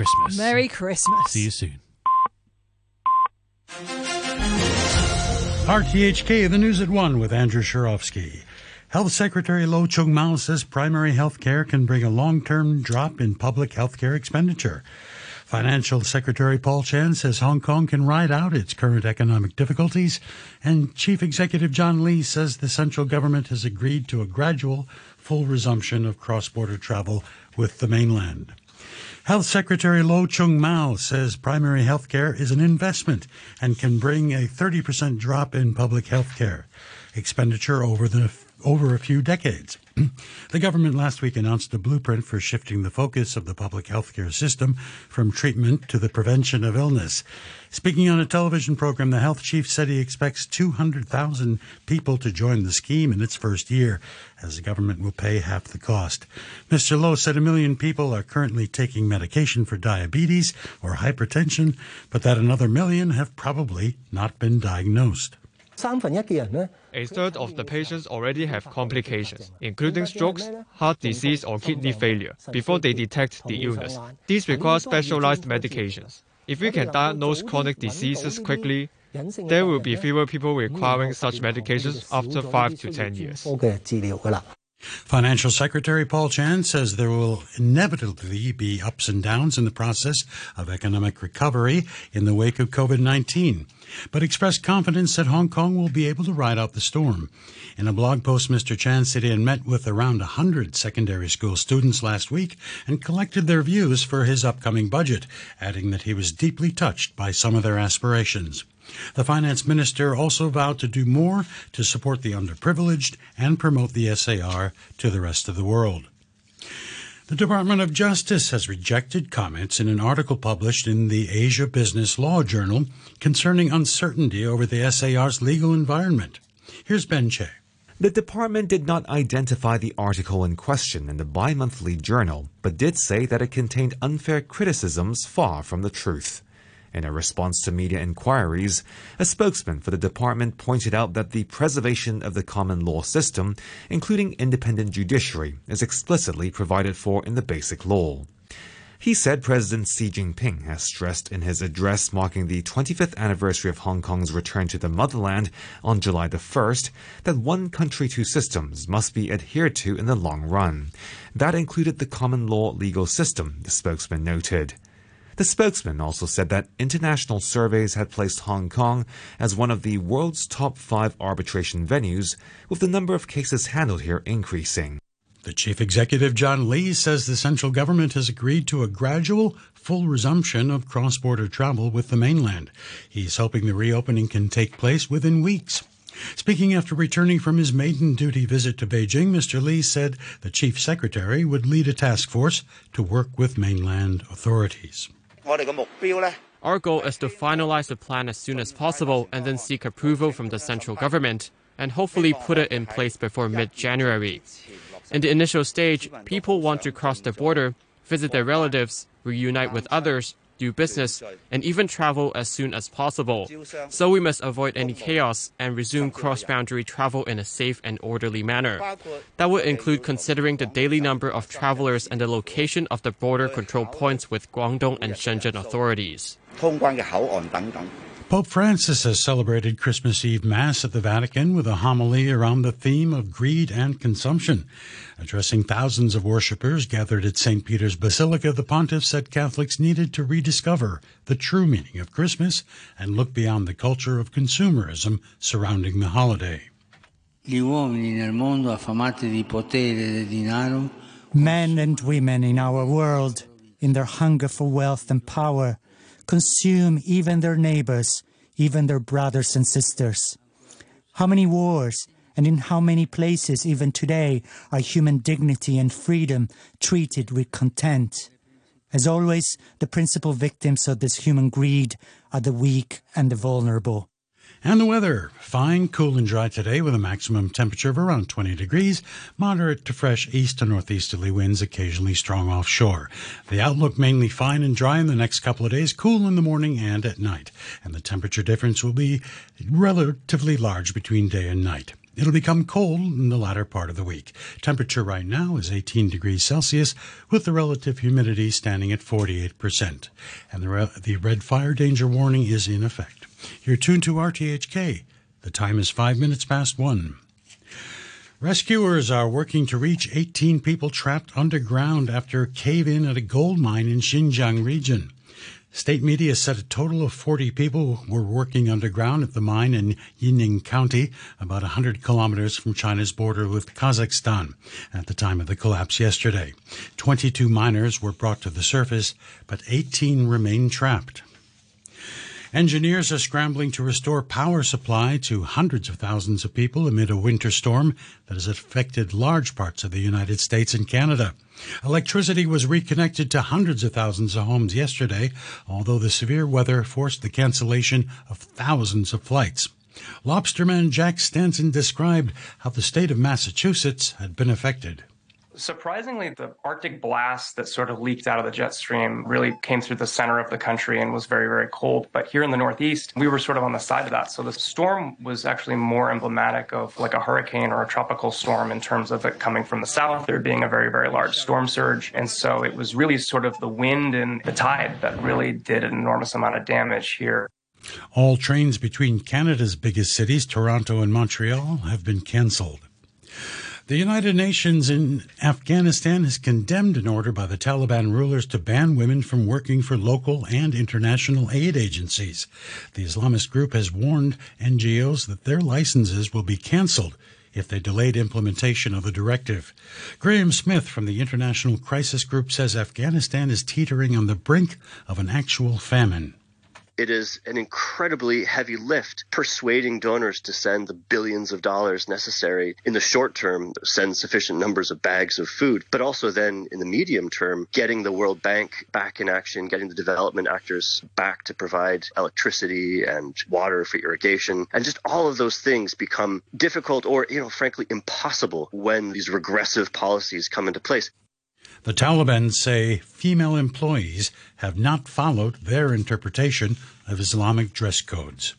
Christmas. Merry Christmas. See you soon. RTHK, the news at 1 with Andrew Shurovsky. Health Secretary Lo Chung Mao says primary health care can bring a long term drop in public health care expenditure. Financial Secretary Paul Chan says Hong Kong can ride out its current economic difficulties, and Chief Executive John Lee says the central government has agreed to a gradual, full resumption of cross border travel with the mainland. Health Secretary Lo Chung Mao says primary health care is an investment and can bring a 30% drop in public health care. Expenditure over the over a few decades. the government last week announced a blueprint for shifting the focus of the public healthcare system from treatment to the prevention of illness. Speaking on a television program, the health chief said he expects 200,000 people to join the scheme in its first year, as the government will pay half the cost. Mr. Lo said a million people are currently taking medication for diabetes or hypertension, but that another million have probably not been diagnosed. A third of the patients already have complications, including strokes, heart disease, or kidney failure, before they detect the illness. These require specialized medications. If we can diagnose chronic diseases quickly, there will be fewer people requiring such medications after 5 to 10 years. Financial Secretary Paul Chan says there will inevitably be ups and downs in the process of economic recovery in the wake of COVID 19, but expressed confidence that Hong Kong will be able to ride out the storm. In a blog post, Mr. Chan said he had met with around 100 secondary school students last week and collected their views for his upcoming budget, adding that he was deeply touched by some of their aspirations. The finance minister also vowed to do more to support the underprivileged and promote the SAR to the rest of the world. The Department of Justice has rejected comments in an article published in the Asia Business Law Journal concerning uncertainty over the SAR's legal environment. Here's Ben Che. The department did not identify the article in question in the bi monthly journal, but did say that it contained unfair criticisms far from the truth. In a response to media inquiries, a spokesman for the department pointed out that the preservation of the common law system, including independent judiciary, is explicitly provided for in the Basic Law. He said President Xi Jinping has stressed in his address marking the 25th anniversary of Hong Kong's return to the motherland on July the 1st that one country, two systems must be adhered to in the long run. That included the common law legal system, the spokesman noted. The spokesman also said that international surveys had placed Hong Kong as one of the world's top five arbitration venues, with the number of cases handled here increasing. The chief executive, John Lee, says the central government has agreed to a gradual, full resumption of cross border travel with the mainland. He's hoping the reopening can take place within weeks. Speaking after returning from his maiden duty visit to Beijing, Mr. Lee said the chief secretary would lead a task force to work with mainland authorities. Our goal is to finalize the plan as soon as possible and then seek approval from the central government and hopefully put it in place before mid January. In the initial stage, people want to cross the border, visit their relatives, reunite with others, do business, and even travel as soon as possible. So we must avoid any chaos and resume cross boundary travel in a safe and orderly manner. That would include considering the daily number of travelers and the location of the border control points with Guangdong and Shenzhen authorities. Pope Francis has celebrated Christmas Eve Mass at the Vatican with a homily around the theme of greed and consumption. Addressing thousands of worshippers gathered at St. Peter's Basilica, the pontiff said Catholics needed to rediscover the true meaning of Christmas and look beyond the culture of consumerism surrounding the holiday. Men and women in our world, in their hunger for wealth and power, consume even their neighbors, even their brothers and sisters. How many wars and in how many places even today are human dignity and freedom treated with contempt? As always, the principal victims of this human greed are the weak and the vulnerable. And the weather fine, cool, and dry today with a maximum temperature of around 20 degrees, moderate to fresh east to northeasterly winds, occasionally strong offshore. The outlook mainly fine and dry in the next couple of days, cool in the morning and at night. And the temperature difference will be relatively large between day and night. It'll become cold in the latter part of the week. Temperature right now is 18 degrees Celsius, with the relative humidity standing at 48%. And the, re- the red fire danger warning is in effect. You're tuned to RTHK. The time is five minutes past one. Rescuers are working to reach 18 people trapped underground after a cave in at a gold mine in Xinjiang region. State media said a total of 40 people were working underground at the mine in Yining County, about 100 kilometers from China's border with Kazakhstan, at the time of the collapse yesterday. 22 miners were brought to the surface, but 18 remain trapped. Engineers are scrambling to restore power supply to hundreds of thousands of people amid a winter storm that has affected large parts of the United States and Canada. Electricity was reconnected to hundreds of thousands of homes yesterday, although the severe weather forced the cancellation of thousands of flights. Lobsterman Jack Stanton described how the state of Massachusetts had been affected. Surprisingly, the Arctic blast that sort of leaked out of the jet stream really came through the center of the country and was very, very cold. But here in the Northeast, we were sort of on the side of that. So the storm was actually more emblematic of like a hurricane or a tropical storm in terms of it coming from the south, there being a very, very large storm surge. And so it was really sort of the wind and the tide that really did an enormous amount of damage here. All trains between Canada's biggest cities, Toronto and Montreal, have been cancelled. The United Nations in Afghanistan has condemned an order by the Taliban rulers to ban women from working for local and international aid agencies. The Islamist group has warned NGOs that their licenses will be cancelled if they delayed implementation of the directive. Graham Smith from the International Crisis Group says Afghanistan is teetering on the brink of an actual famine. It is an incredibly heavy lift persuading donors to send the billions of dollars necessary in the short term, send sufficient numbers of bags of food, but also then in the medium term, getting the World Bank back in action, getting the development actors back to provide electricity and water for irrigation. And just all of those things become difficult or, you know, frankly, impossible when these regressive policies come into place. The Taliban say female employees have not followed their interpretation of Islamic dress codes.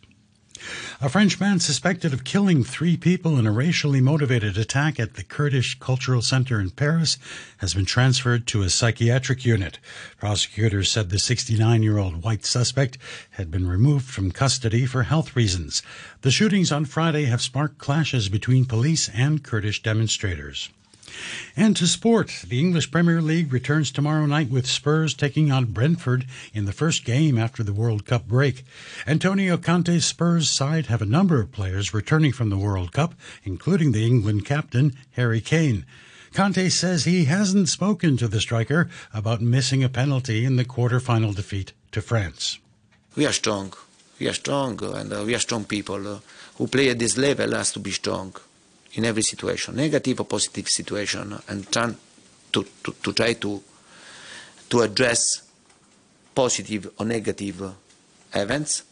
A French man suspected of killing three people in a racially motivated attack at the Kurdish Cultural Center in Paris has been transferred to a psychiatric unit. Prosecutors said the 69 year old white suspect had been removed from custody for health reasons. The shootings on Friday have sparked clashes between police and Kurdish demonstrators. And to sport, the English Premier League returns tomorrow night with Spurs taking on Brentford in the first game after the World Cup break. Antonio Conte's Spurs side have a number of players returning from the World Cup, including the England captain, Harry Kane. Conte says he hasn't spoken to the striker about missing a penalty in the quarter-final defeat to France. We are strong. We are strong, and uh, we are strong people. Uh, who play at this level has to be strong in every situation, negative or positive situation, and try to, to, to try to, to address positive or negative events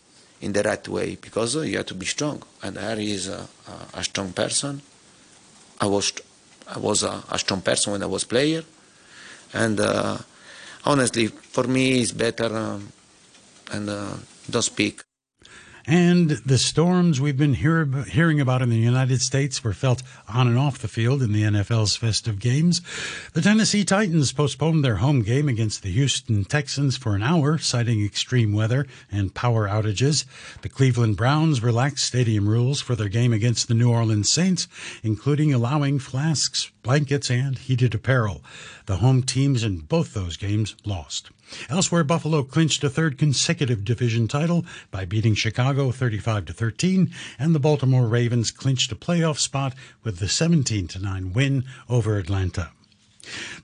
in the right way because you have to be strong. And Harry is a, a, strong person. I was, I was a, a, strong person when I was player. And uh, honestly, for me, it's better um, and uh, don't speak. And the storms we've been hear, hearing about in the United States were felt on and off the field in the NFL's festive games. The Tennessee Titans postponed their home game against the Houston Texans for an hour, citing extreme weather and power outages. The Cleveland Browns relaxed stadium rules for their game against the New Orleans Saints, including allowing flasks, blankets, and heated apparel. The home teams in both those games lost. Elsewhere, Buffalo clinched a third consecutive division title by beating Chicago 35 to 13, and the Baltimore Ravens clinched a playoff spot with the 17 to 9 win over Atlanta.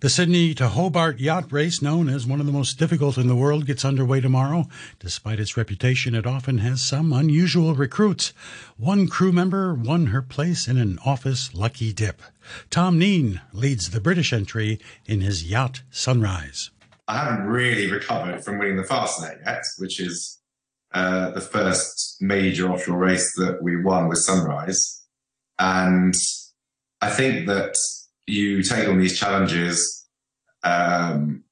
The Sydney to Hobart yacht race, known as one of the most difficult in the world, gets underway tomorrow. Despite its reputation, it often has some unusual recruits. One crew member won her place in an office lucky dip. Tom Kneen leads the British entry in his yacht Sunrise. I haven't really recovered from winning the Fastnet yet, which is uh, the first major offshore race that we won with Sunrise. And I think that you take on these challenges um,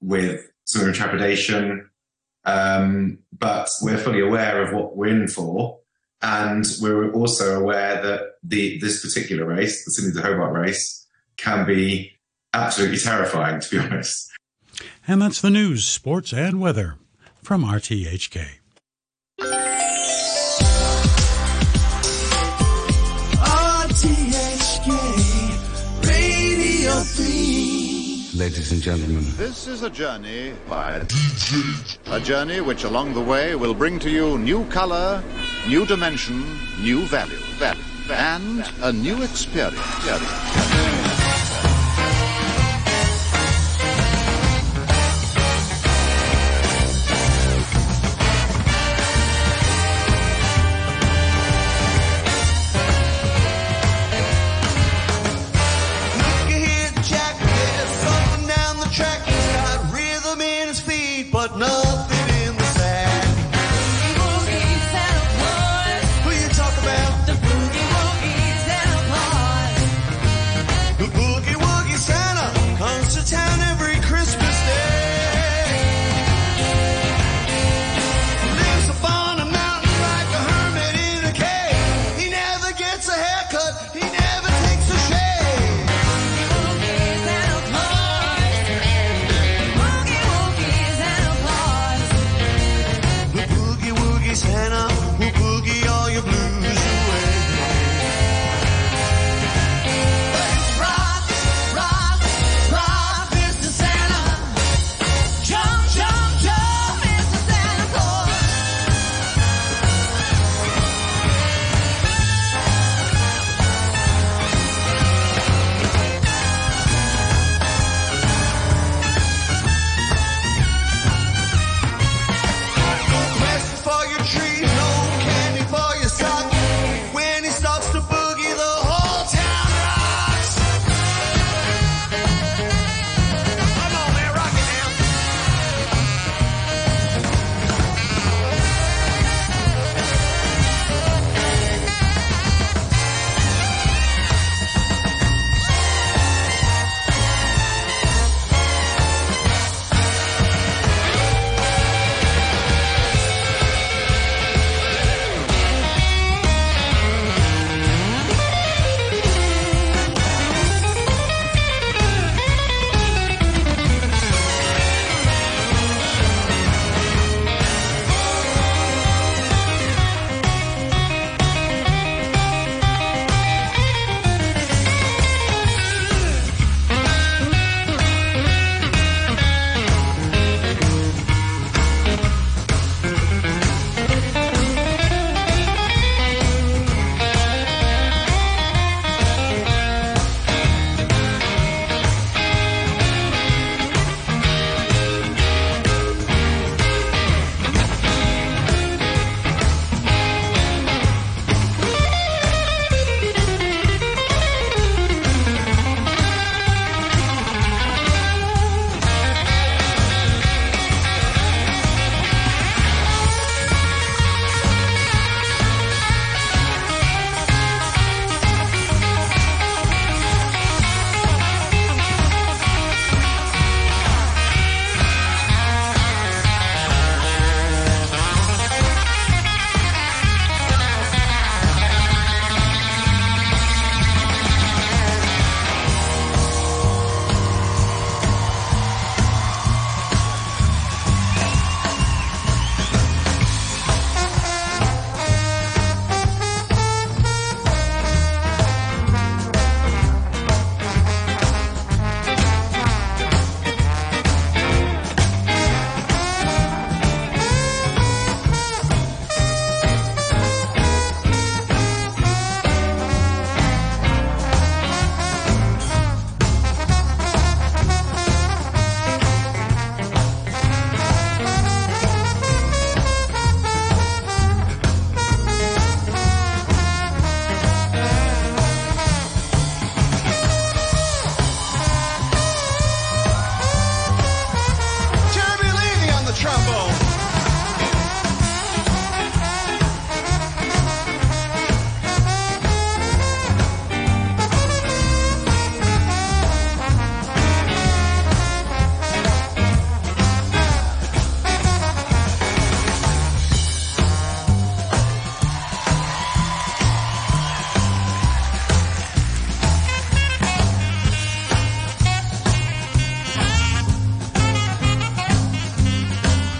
with some trepidation, um, but we're fully aware of what we're in for. And we're also aware that the this particular race, the Sydney to Hobart race, can be absolutely terrifying, to be honest. And that's the news, sports, and weather from RTHK. RTHK Radio 3. Ladies and gentlemen, this is a journey by a DJ. A journey which along the way will bring to you new color, new dimension, new value, value, and a new experience. but